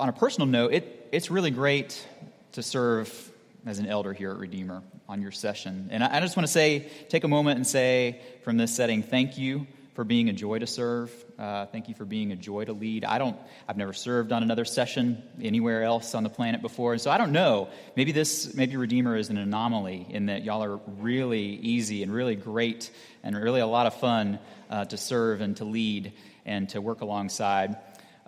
on a personal note, it, it's really great to serve as an elder here at Redeemer on your session. And I, I just want to say, take a moment and say from this setting, thank you for being a joy to serve. Uh, thank you for being a joy to lead. I don't, I've never served on another session anywhere else on the planet before, and so I don't know. Maybe this, maybe Redeemer is an anomaly in that y'all are really easy and really great and really a lot of fun uh, to serve and to lead and to work alongside.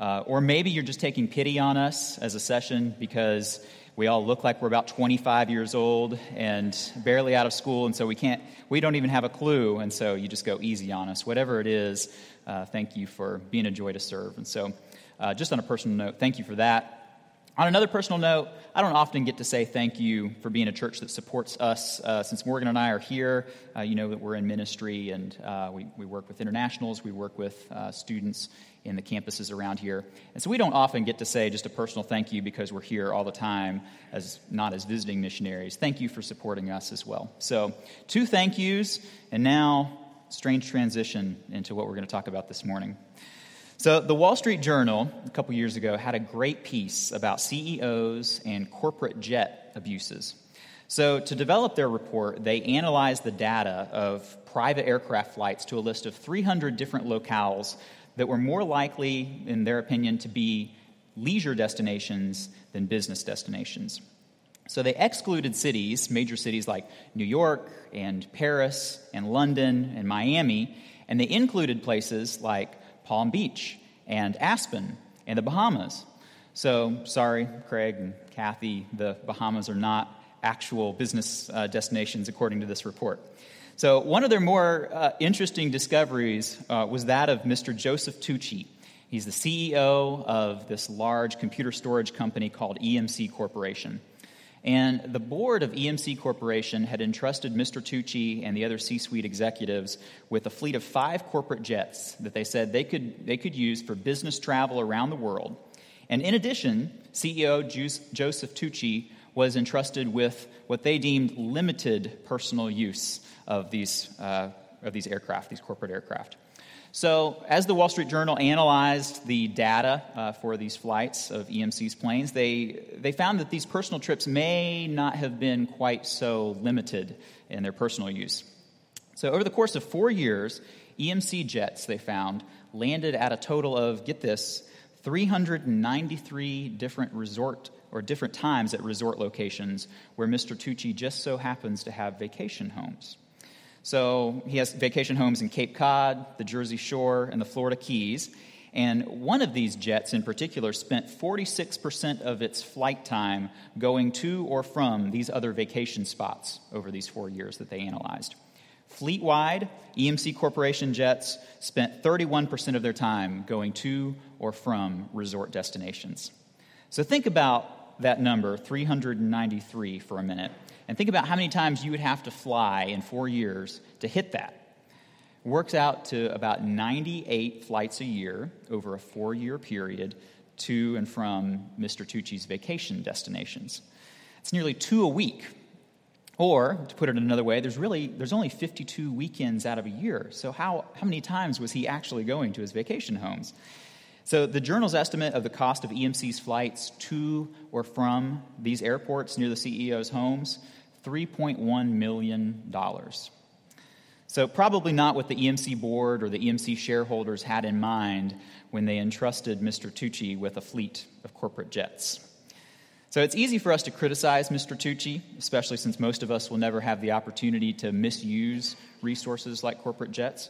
Uh, or maybe you're just taking pity on us as a session because we all look like we're about 25 years old and barely out of school, and so we can't, we don't even have a clue, and so you just go easy on us. Whatever it is, uh, thank you for being a joy to serve. And so, uh, just on a personal note, thank you for that. On another personal note, I don't often get to say thank you for being a church that supports us. Uh, since Morgan and I are here, uh, you know that we're in ministry and uh, we, we work with internationals, we work with uh, students in the campuses around here. And so we don't often get to say just a personal thank you because we're here all the time, as not as visiting missionaries. Thank you for supporting us as well. So, two thank yous, and now, strange transition into what we're going to talk about this morning. So, the Wall Street Journal, a couple years ago, had a great piece about CEOs and corporate jet abuses. So, to develop their report, they analyzed the data of private aircraft flights to a list of 300 different locales that were more likely, in their opinion, to be leisure destinations than business destinations. So they excluded cities, major cities like New York and Paris and London and Miami, and they included places like Palm Beach and Aspen and the Bahamas. So, sorry, Craig and Kathy, the Bahamas are not actual business uh, destinations according to this report. So, one of their more uh, interesting discoveries uh, was that of Mr. Joseph Tucci. He's the CEO of this large computer storage company called EMC Corporation. And the board of EMC Corporation had entrusted Mr. Tucci and the other C suite executives with a fleet of five corporate jets that they said they could, they could use for business travel around the world. And in addition, CEO Joseph Tucci was entrusted with what they deemed limited personal use of these, uh, of these aircraft, these corporate aircraft. So, as the Wall Street Journal analyzed the data uh, for these flights of EMC's planes, they, they found that these personal trips may not have been quite so limited in their personal use. So, over the course of four years, EMC jets, they found, landed at a total of, get this, 393 different resort or different times at resort locations where Mr. Tucci just so happens to have vacation homes. So he has vacation homes in Cape Cod, the Jersey Shore, and the Florida Keys. And one of these jets in particular spent 46% of its flight time going to or from these other vacation spots over these four years that they analyzed. Fleet wide, EMC Corporation jets spent 31% of their time going to or from resort destinations. So think about that number, 393, for a minute. And think about how many times you would have to fly in four years to hit that. Works out to about 98 flights a year over a four year period to and from Mr. Tucci's vacation destinations. It's nearly two a week. Or, to put it another way, there's really there's only 52 weekends out of a year. So how, how many times was he actually going to his vacation homes? So, the journal's estimate of the cost of EMC's flights to or from these airports near the CEO's homes $3.1 million. So, probably not what the EMC board or the EMC shareholders had in mind when they entrusted Mr. Tucci with a fleet of corporate jets. So, it's easy for us to criticize Mr. Tucci, especially since most of us will never have the opportunity to misuse resources like corporate jets.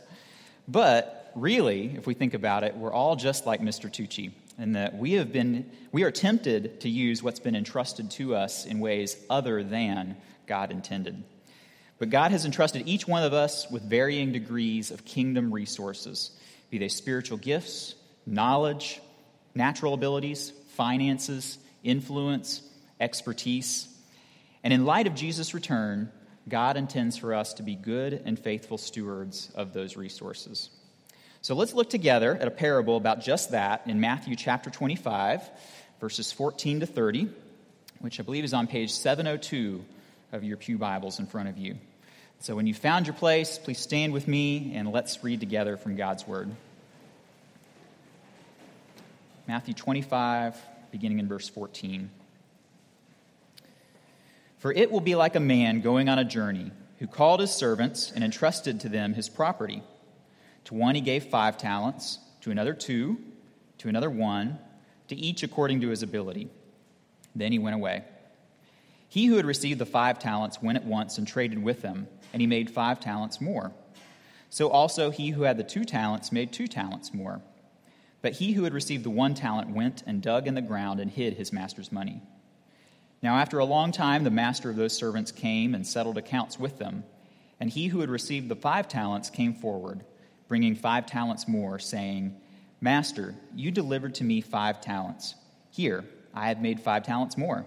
But really, if we think about it, we're all just like Mr. Tucci in that we have been we are tempted to use what's been entrusted to us in ways other than God intended. But God has entrusted each one of us with varying degrees of kingdom resources, be they spiritual gifts, knowledge, natural abilities, finances, influence, expertise. And in light of Jesus' return, God intends for us to be good and faithful stewards of those resources. So let's look together at a parable about just that in Matthew chapter 25, verses 14 to 30, which I believe is on page 702 of your Pew Bibles in front of you. So when you found your place, please stand with me and let's read together from God's Word. Matthew 25, beginning in verse 14. For it will be like a man going on a journey who called his servants and entrusted to them his property. To one he gave five talents, to another two, to another one, to each according to his ability. Then he went away. He who had received the five talents went at once and traded with them, and he made five talents more. So also he who had the two talents made two talents more. But he who had received the one talent went and dug in the ground and hid his master's money. Now, after a long time, the master of those servants came and settled accounts with them. And he who had received the five talents came forward, bringing five talents more, saying, Master, you delivered to me five talents. Here, I have made five talents more.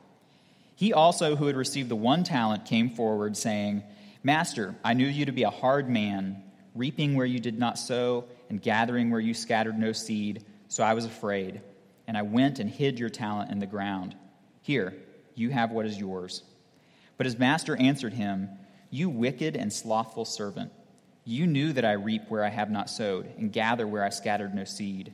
He also, who had received the one talent, came forward, saying, Master, I knew you to be a hard man, reaping where you did not sow, and gathering where you scattered no seed. So I was afraid, and I went and hid your talent in the ground. Here, you have what is yours. But his master answered him, You wicked and slothful servant. You knew that I reap where I have not sowed, and gather where I scattered no seed.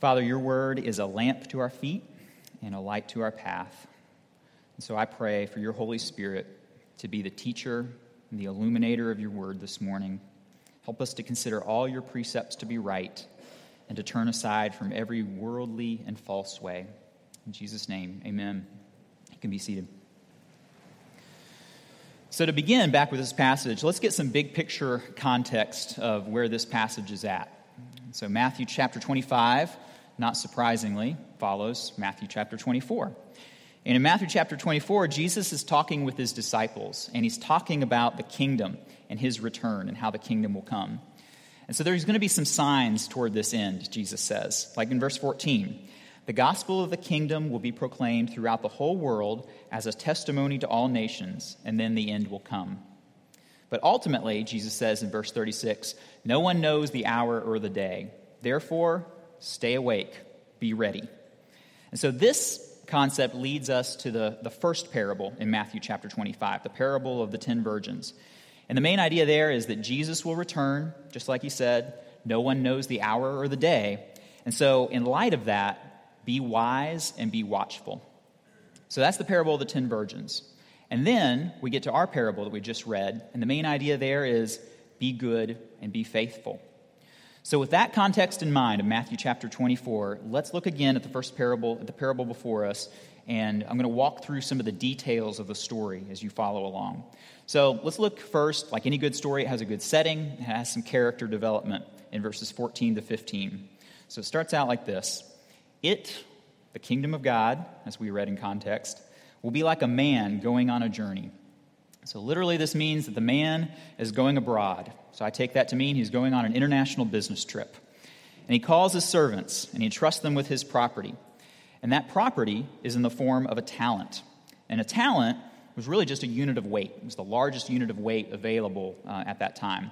Father, your word is a lamp to our feet and a light to our path. And so I pray for your Holy Spirit to be the teacher and the illuminator of your word this morning. Help us to consider all your precepts to be right and to turn aside from every worldly and false way. In Jesus' name, amen. You can be seated. So, to begin back with this passage, let's get some big picture context of where this passage is at. So, Matthew chapter 25, not surprisingly, follows Matthew chapter 24. And in Matthew chapter 24, Jesus is talking with his disciples, and he's talking about the kingdom and his return and how the kingdom will come. And so there's going to be some signs toward this end, Jesus says. Like in verse 14, the gospel of the kingdom will be proclaimed throughout the whole world as a testimony to all nations, and then the end will come. But ultimately, Jesus says in verse 36, no one knows the hour or the day. Therefore, stay awake, be ready. And so this concept leads us to the, the first parable in Matthew chapter 25, the parable of the ten virgins. And the main idea there is that Jesus will return, just like he said. No one knows the hour or the day. And so, in light of that, be wise and be watchful. So that's the parable of the ten virgins. And then we get to our parable that we just read, and the main idea there is be good and be faithful. So, with that context in mind of Matthew chapter 24, let's look again at the first parable, at the parable before us, and I'm going to walk through some of the details of the story as you follow along. So, let's look first, like any good story, it has a good setting, it has some character development in verses 14 to 15. So, it starts out like this It, the kingdom of God, as we read in context, will be like a man going on a journey. So, literally, this means that the man is going abroad. So, I take that to mean he's going on an international business trip. And he calls his servants and he entrusts them with his property. And that property is in the form of a talent. And a talent was really just a unit of weight, it was the largest unit of weight available uh, at that time.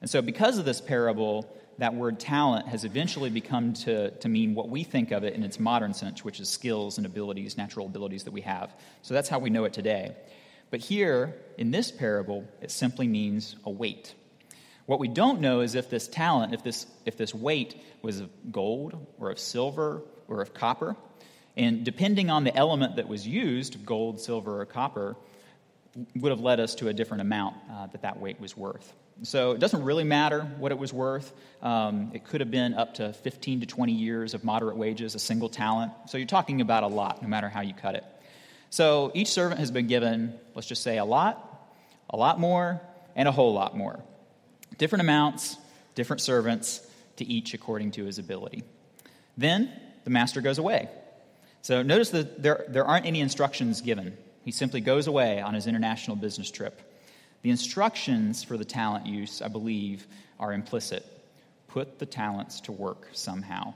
And so, because of this parable, that word talent has eventually become to, to mean what we think of it in its modern sense, which is skills and abilities, natural abilities that we have. So that's how we know it today. But here, in this parable, it simply means a weight. What we don't know is if this talent, if this, if this weight was of gold or of silver or of copper. And depending on the element that was used, gold, silver, or copper, would have led us to a different amount uh, that that weight was worth. So it doesn't really matter what it was worth. Um, it could have been up to 15 to 20 years of moderate wages, a single talent. So you're talking about a lot, no matter how you cut it. So each servant has been given, let's just say, a lot, a lot more, and a whole lot more. Different amounts, different servants, to each according to his ability. Then the master goes away. So notice that there, there aren't any instructions given. He simply goes away on his international business trip. The instructions for the talent use, I believe, are implicit. Put the talents to work somehow.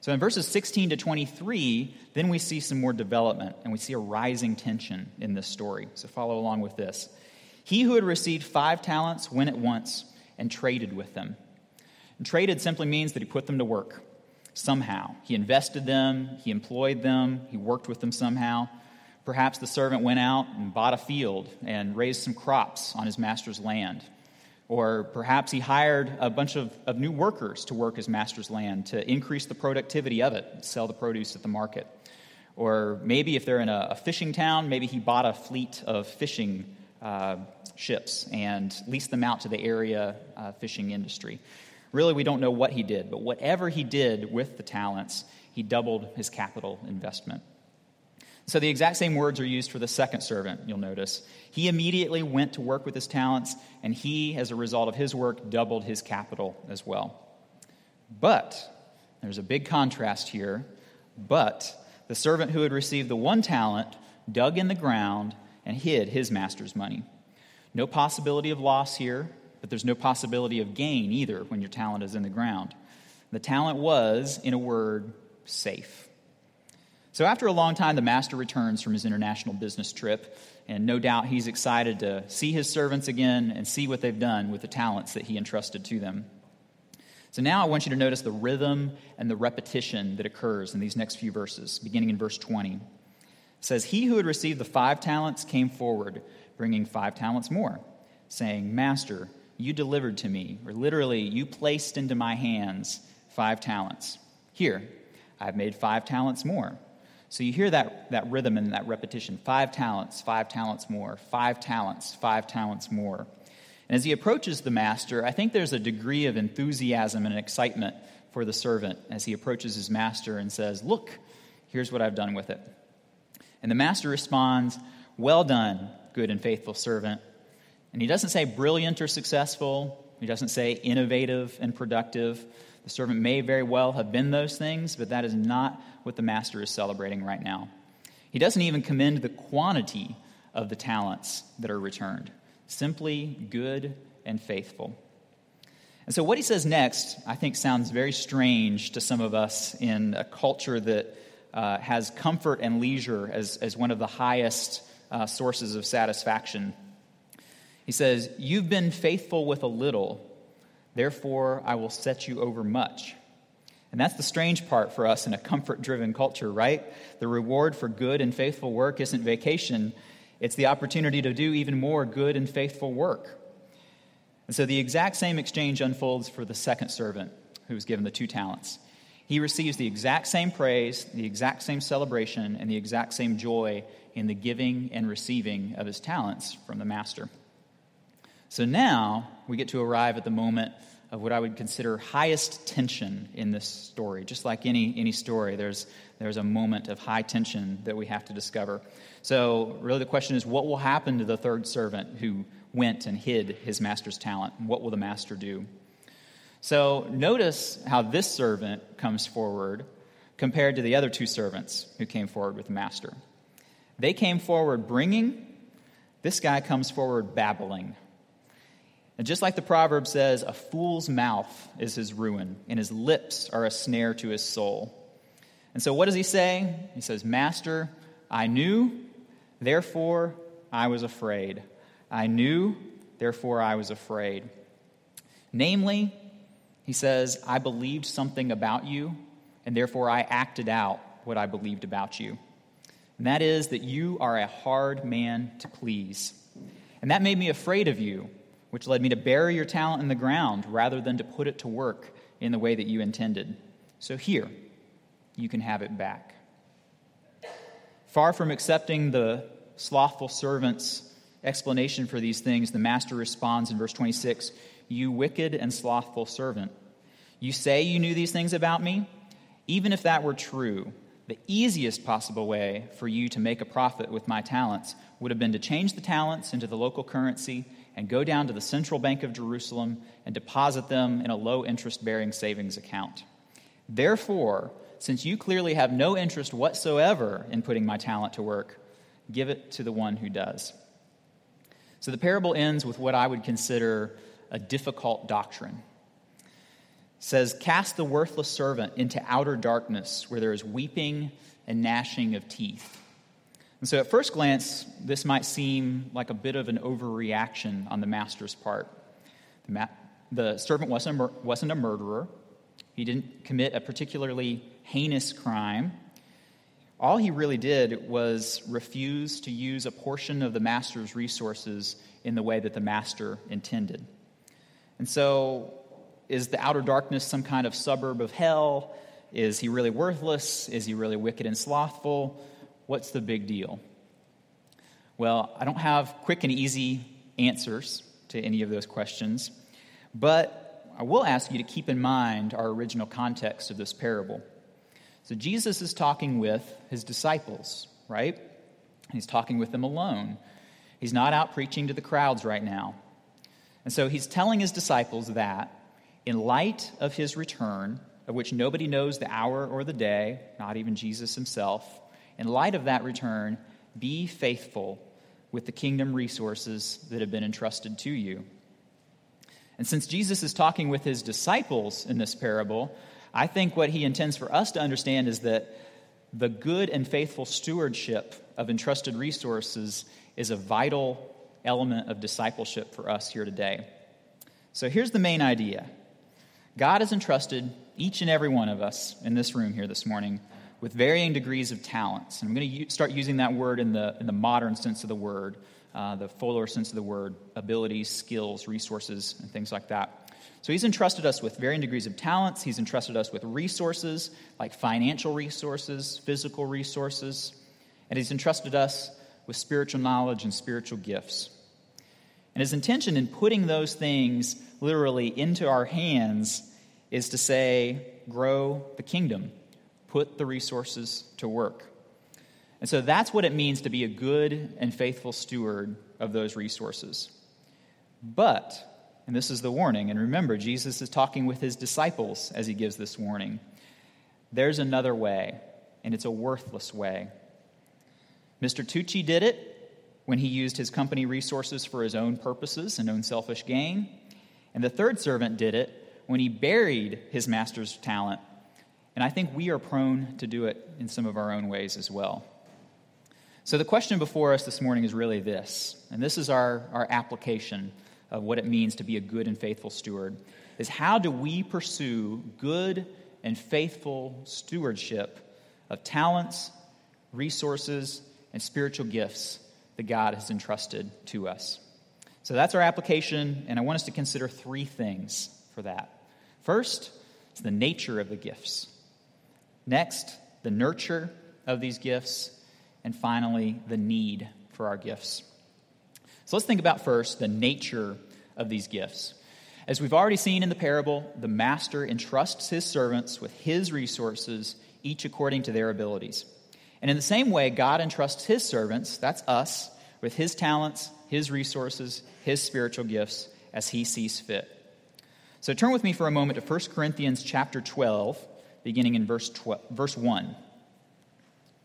So in verses 16 to 23, then we see some more development and we see a rising tension in this story. So follow along with this. He who had received five talents went at once and traded with them. And traded simply means that he put them to work somehow. He invested them, he employed them, he worked with them somehow. Perhaps the servant went out and bought a field and raised some crops on his master's land. Or perhaps he hired a bunch of, of new workers to work his master's land to increase the productivity of it, sell the produce at the market. Or maybe if they're in a, a fishing town, maybe he bought a fleet of fishing uh, ships and leased them out to the area uh, fishing industry. Really, we don't know what he did, but whatever he did with the talents, he doubled his capital investment. So the exact same words are used for the second servant, you'll notice. He immediately went to work with his talents, and he, as a result of his work, doubled his capital as well. But, there's a big contrast here, but the servant who had received the one talent dug in the ground and hid his master's money. No possibility of loss here, but there's no possibility of gain either when your talent is in the ground. The talent was, in a word, safe. So, after a long time, the master returns from his international business trip, and no doubt he's excited to see his servants again and see what they've done with the talents that he entrusted to them. So, now I want you to notice the rhythm and the repetition that occurs in these next few verses, beginning in verse 20. It says, He who had received the five talents came forward, bringing five talents more, saying, Master, you delivered to me, or literally, you placed into my hands five talents. Here, I've made five talents more. So you hear that, that rhythm and that repetition five talents, five talents more, five talents, five talents more. And as he approaches the master, I think there's a degree of enthusiasm and excitement for the servant as he approaches his master and says, Look, here's what I've done with it. And the master responds, Well done, good and faithful servant. And he doesn't say brilliant or successful, he doesn't say innovative and productive. The servant may very well have been those things, but that is not what the master is celebrating right now. He doesn't even commend the quantity of the talents that are returned, simply good and faithful. And so, what he says next, I think, sounds very strange to some of us in a culture that uh, has comfort and leisure as, as one of the highest uh, sources of satisfaction. He says, You've been faithful with a little Therefore, I will set you over much. And that's the strange part for us in a comfort driven culture, right? The reward for good and faithful work isn't vacation, it's the opportunity to do even more good and faithful work. And so the exact same exchange unfolds for the second servant who was given the two talents. He receives the exact same praise, the exact same celebration, and the exact same joy in the giving and receiving of his talents from the master. So now we get to arrive at the moment of what I would consider highest tension in this story. Just like any, any story, there's, there's a moment of high tension that we have to discover. So, really, the question is what will happen to the third servant who went and hid his master's talent? What will the master do? So, notice how this servant comes forward compared to the other two servants who came forward with the master. They came forward bringing, this guy comes forward babbling. And just like the proverb says, a fool's mouth is his ruin, and his lips are a snare to his soul. And so, what does he say? He says, Master, I knew, therefore I was afraid. I knew, therefore I was afraid. Namely, he says, I believed something about you, and therefore I acted out what I believed about you. And that is that you are a hard man to please. And that made me afraid of you which led me to bury your talent in the ground rather than to put it to work in the way that you intended. So here, you can have it back. Far from accepting the slothful servant's explanation for these things, the master responds in verse 26 You wicked and slothful servant, you say you knew these things about me? Even if that were true, the easiest possible way for you to make a profit with my talents would have been to change the talents into the local currency and go down to the central bank of Jerusalem and deposit them in a low interest bearing savings account. Therefore, since you clearly have no interest whatsoever in putting my talent to work, give it to the one who does. So the parable ends with what I would consider a difficult doctrine. It says, Cast the worthless servant into outer darkness where there is weeping and gnashing of teeth. And so, at first glance, this might seem like a bit of an overreaction on the master's part. The, ma- the servant wasn't a, mur- wasn't a murderer, he didn't commit a particularly heinous crime. All he really did was refuse to use a portion of the master's resources in the way that the master intended. And so, is the outer darkness some kind of suburb of hell? Is he really worthless? Is he really wicked and slothful? What's the big deal? Well, I don't have quick and easy answers to any of those questions, but I will ask you to keep in mind our original context of this parable. So, Jesus is talking with his disciples, right? He's talking with them alone. He's not out preaching to the crowds right now. And so, he's telling his disciples that in light of his return, of which nobody knows the hour or the day, not even Jesus himself, in light of that return, be faithful with the kingdom resources that have been entrusted to you. And since Jesus is talking with his disciples in this parable, I think what he intends for us to understand is that the good and faithful stewardship of entrusted resources is a vital element of discipleship for us here today. So here's the main idea God has entrusted each and every one of us in this room here this morning with varying degrees of talents. And I'm going to u- start using that word in the, in the modern sense of the word, uh, the fuller sense of the word abilities, skills, resources, and things like that. So he's entrusted us with varying degrees of talents. He's entrusted us with resources like financial resources, physical resources, and he's entrusted us with spiritual knowledge and spiritual gifts. And his intention in putting those things literally into our hands is to say, grow the kingdom, put the resources to work. And so that's what it means to be a good and faithful steward of those resources. But, and this is the warning, and remember, Jesus is talking with his disciples as he gives this warning. There's another way, and it's a worthless way. Mr. Tucci did it when he used his company resources for his own purposes and own selfish gain. And the third servant did it when he buried his master's talent and I think we are prone to do it in some of our own ways as well. So the question before us this morning is really this, and this is our, our application of what it means to be a good and faithful steward, is how do we pursue good and faithful stewardship of talents, resources, and spiritual gifts that God has entrusted to us? So that's our application, and I want us to consider three things for that. First, it's the nature of the gifts. Next, the nurture of these gifts. And finally, the need for our gifts. So let's think about first the nature of these gifts. As we've already seen in the parable, the master entrusts his servants with his resources, each according to their abilities. And in the same way, God entrusts his servants, that's us, with his talents, his resources, his spiritual gifts as he sees fit. So turn with me for a moment to 1 Corinthians chapter 12 beginning in verse, 12, verse 1.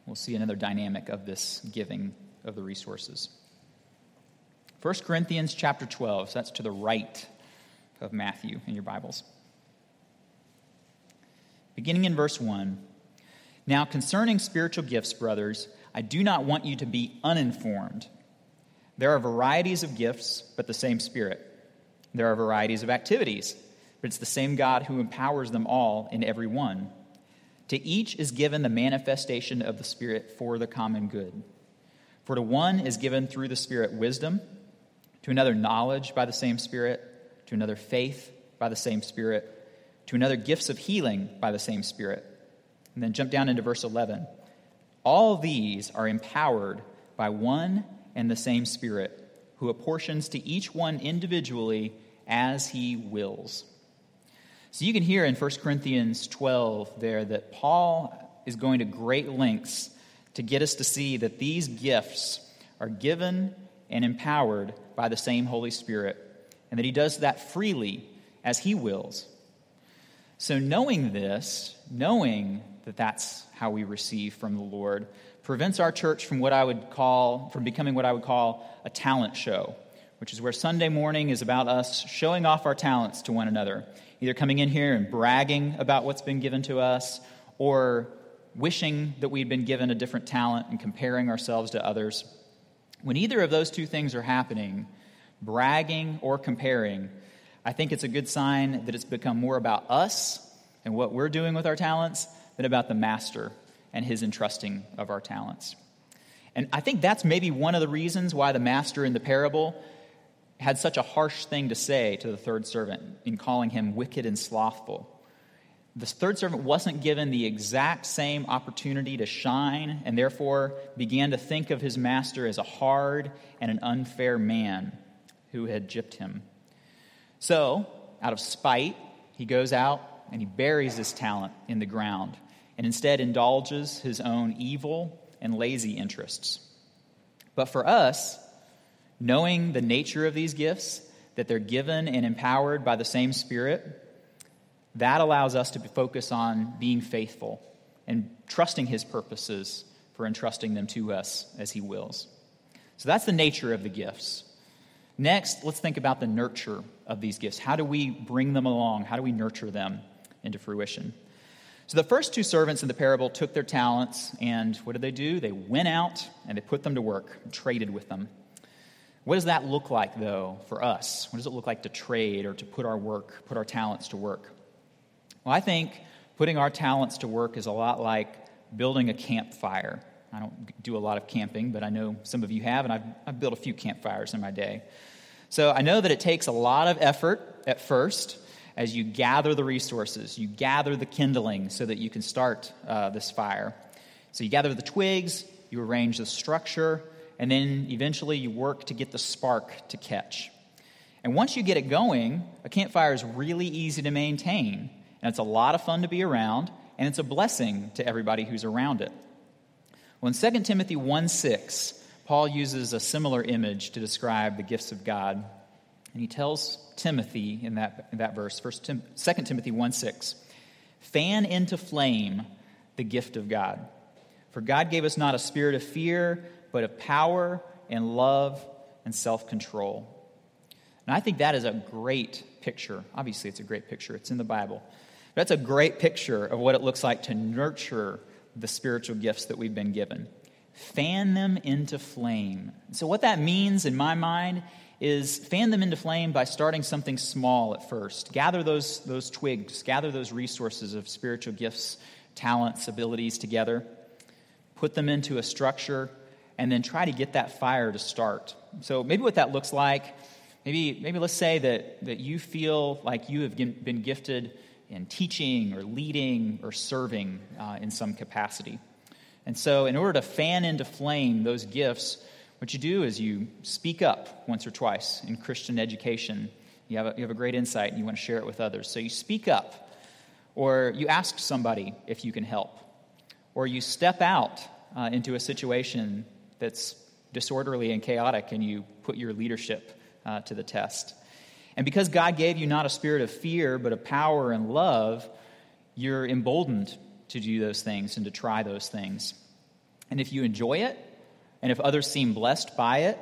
We'll see another dynamic of this giving of the resources. 1 Corinthians chapter 12, so that's to the right of Matthew in your Bibles. Beginning in verse 1. Now, concerning spiritual gifts, brothers, I do not want you to be uninformed. There are varieties of gifts, but the same Spirit. There are varieties of activities but it's the same God who empowers them all in every one. To each is given the manifestation of the Spirit for the common good. For to one is given through the Spirit wisdom, to another knowledge by the same Spirit, to another faith by the same Spirit, to another gifts of healing by the same Spirit. And then jump down into verse 11. All these are empowered by one and the same Spirit, who apportions to each one individually as he wills. So you can hear in 1 Corinthians 12 there that Paul is going to great lengths to get us to see that these gifts are given and empowered by the same Holy Spirit, and that he does that freely as he wills. So, knowing this, knowing that that's how we receive from the Lord, prevents our church from what I would call, from becoming what I would call a talent show, which is where Sunday morning is about us showing off our talents to one another, either coming in here and bragging about what's been given to us, or wishing that we'd been given a different talent and comparing ourselves to others. When either of those two things are happening, bragging or comparing, I think it's a good sign that it's become more about us and what we're doing with our talents than about the master and his entrusting of our talents. And I think that's maybe one of the reasons why the master in the parable had such a harsh thing to say to the third servant in calling him wicked and slothful. The third servant wasn't given the exact same opportunity to shine and therefore began to think of his master as a hard and an unfair man who had gypped him. So, out of spite, he goes out and he buries his talent in the ground and instead indulges his own evil and lazy interests. But for us, knowing the nature of these gifts, that they're given and empowered by the same Spirit, that allows us to focus on being faithful and trusting His purposes for entrusting them to us as He wills. So that's the nature of the gifts. Next, let's think about the nurture of these gifts. How do we bring them along? How do we nurture them into fruition? So the first two servants in the parable took their talents, and what did they do? They went out and they put them to work, traded with them. What does that look like, though, for us? What does it look like to trade or to put our work, put our talents to work? Well, I think putting our talents to work is a lot like building a campfire. I don't do a lot of camping, but I know some of you have, and I've, I've built a few campfires in my day. So I know that it takes a lot of effort at first as you gather the resources, you gather the kindling so that you can start uh, this fire. So you gather the twigs, you arrange the structure, and then eventually you work to get the spark to catch. And once you get it going, a campfire is really easy to maintain and it's a lot of fun to be around, and it's a blessing to everybody who's around it. Well, in 2 Timothy 1 6, Paul uses a similar image to describe the gifts of God. And he tells Timothy in that, in that verse, 1 Tim, 2 Timothy 1 6, fan into flame the gift of God. For God gave us not a spirit of fear, but of power and love and self control. And I think that is a great picture. Obviously, it's a great picture, it's in the Bible. That's a great picture of what it looks like to nurture the spiritual gifts that we've been given. Fan them into flame. So, what that means in my mind is fan them into flame by starting something small at first. Gather those, those twigs, gather those resources of spiritual gifts, talents, abilities together, put them into a structure, and then try to get that fire to start. So, maybe what that looks like, maybe, maybe let's say that, that you feel like you have been gifted in teaching or leading or serving uh, in some capacity. And so, in order to fan into flame those gifts, what you do is you speak up once or twice in Christian education. You have a, you have a great insight and you want to share it with others. So, you speak up, or you ask somebody if you can help, or you step out uh, into a situation that's disorderly and chaotic and you put your leadership uh, to the test. And because God gave you not a spirit of fear, but of power and love, you're emboldened to do those things and to try those things. And if you enjoy it, and if others seem blessed by it,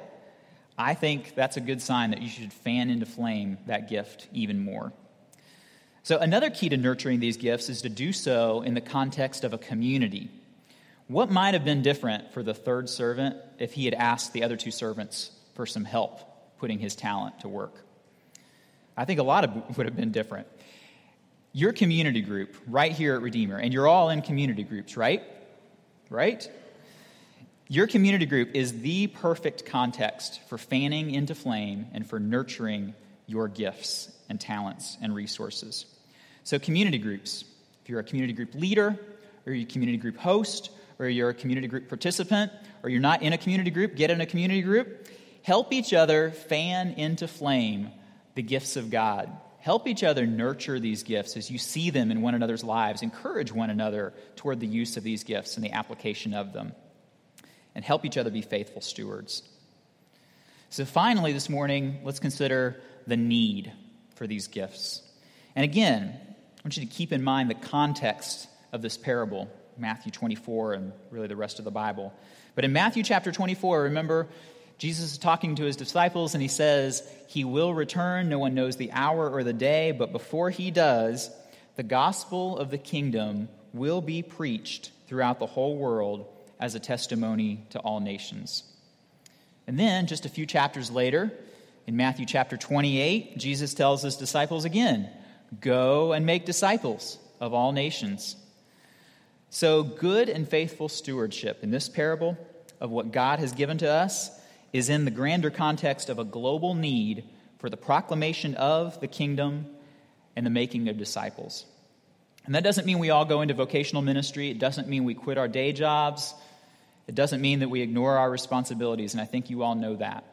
I think that's a good sign that you should fan into flame that gift even more. So, another key to nurturing these gifts is to do so in the context of a community. What might have been different for the third servant if he had asked the other two servants for some help putting his talent to work? I think a lot of would have been different. Your community group right here at Redeemer, and you're all in community groups, right? Right? Your community group is the perfect context for fanning into flame and for nurturing your gifts and talents and resources. So, community groups, if you're a community group leader, or you're community group host, or you're a community group participant, or you're not in a community group, get in a community group. Help each other fan into flame the gifts of God help each other nurture these gifts as you see them in one another's lives. Encourage one another toward the use of these gifts and the application of them. And help each other be faithful stewards. So, finally, this morning, let's consider the need for these gifts. And again, I want you to keep in mind the context of this parable, Matthew 24, and really the rest of the Bible. But in Matthew chapter 24, remember, Jesus is talking to his disciples, and he says, He will return. No one knows the hour or the day, but before he does, the gospel of the kingdom will be preached throughout the whole world as a testimony to all nations. And then, just a few chapters later, in Matthew chapter 28, Jesus tells his disciples again go and make disciples of all nations. So, good and faithful stewardship in this parable of what God has given to us is in the grander context of a global need for the proclamation of the kingdom and the making of disciples. And that doesn't mean we all go into vocational ministry, it doesn't mean we quit our day jobs. It doesn't mean that we ignore our responsibilities, and I think you all know that.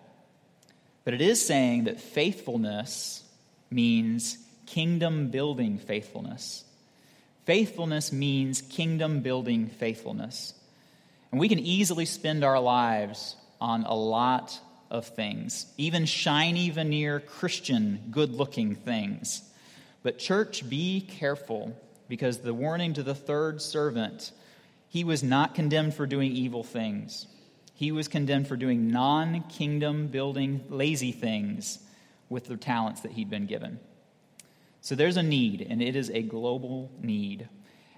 But it is saying that faithfulness means kingdom building faithfulness. Faithfulness means kingdom building faithfulness. And we can easily spend our lives on a lot of things, even shiny veneer Christian good looking things. But, church, be careful because the warning to the third servant he was not condemned for doing evil things. He was condemned for doing non kingdom building, lazy things with the talents that he'd been given. So there's a need, and it is a global need.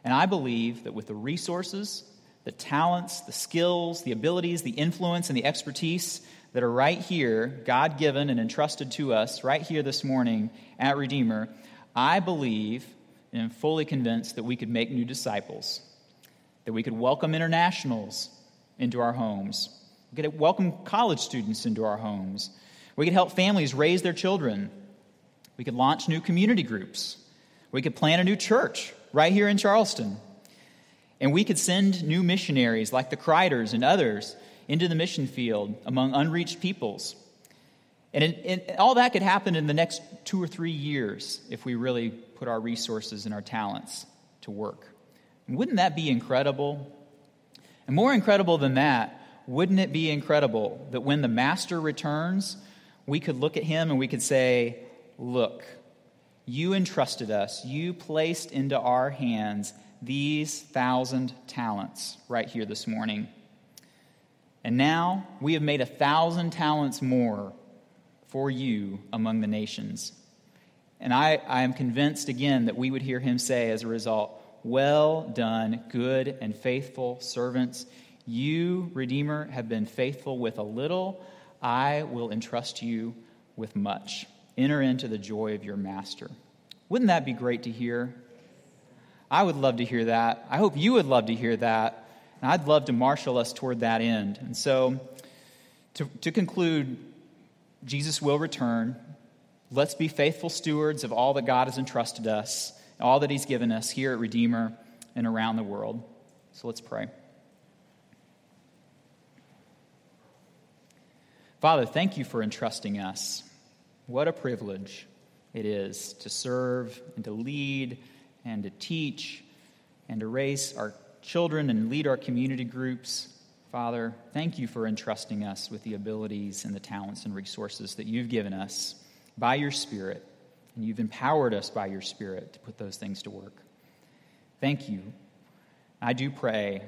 And I believe that with the resources, the talents, the skills, the abilities, the influence, and the expertise that are right here, God given and entrusted to us right here this morning at Redeemer, I believe and am fully convinced that we could make new disciples that we could welcome internationals into our homes. We could welcome college students into our homes. We could help families raise their children. We could launch new community groups. We could plant a new church right here in Charleston. And we could send new missionaries like the Kreiders and others into the mission field among unreached peoples. And, all that could happen in the next two or three years if we really put our resources and our talents to work. Wouldn't that be incredible? And more incredible than that, wouldn't it be incredible that when the master returns, we could look at him and we could say, Look, you entrusted us, you placed into our hands these thousand talents right here this morning. And now we have made a thousand talents more for you among the nations. And I, I am convinced again that we would hear him say as a result, well done, good and faithful servants. You, Redeemer, have been faithful with a little. I will entrust you with much. Enter into the joy of your master. Wouldn't that be great to hear? I would love to hear that. I hope you would love to hear that. And I'd love to marshal us toward that end. And so, to, to conclude, Jesus will return. Let's be faithful stewards of all that God has entrusted us all that He's given us here at Redeemer and around the world. So let's pray. Father, thank you for entrusting us. What a privilege it is to serve and to lead and to teach and to raise our children and lead our community groups. Father, thank you for entrusting us with the abilities and the talents and resources that you've given us by your Spirit and you've empowered us by your Spirit to put those things to work. Thank you. I do pray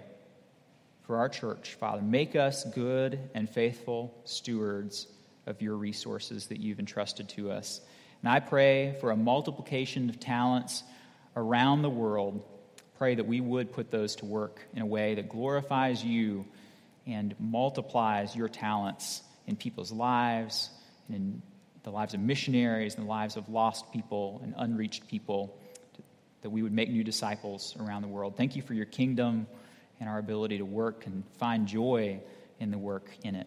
for our church, Father. Make us good and faithful stewards of your resources that you've entrusted to us. And I pray for a multiplication of talents around the world. Pray that we would put those to work in a way that glorifies you and multiplies your talents in people's lives and in the lives of missionaries and the lives of lost people and unreached people, that we would make new disciples around the world. Thank you for your kingdom and our ability to work and find joy in the work in it.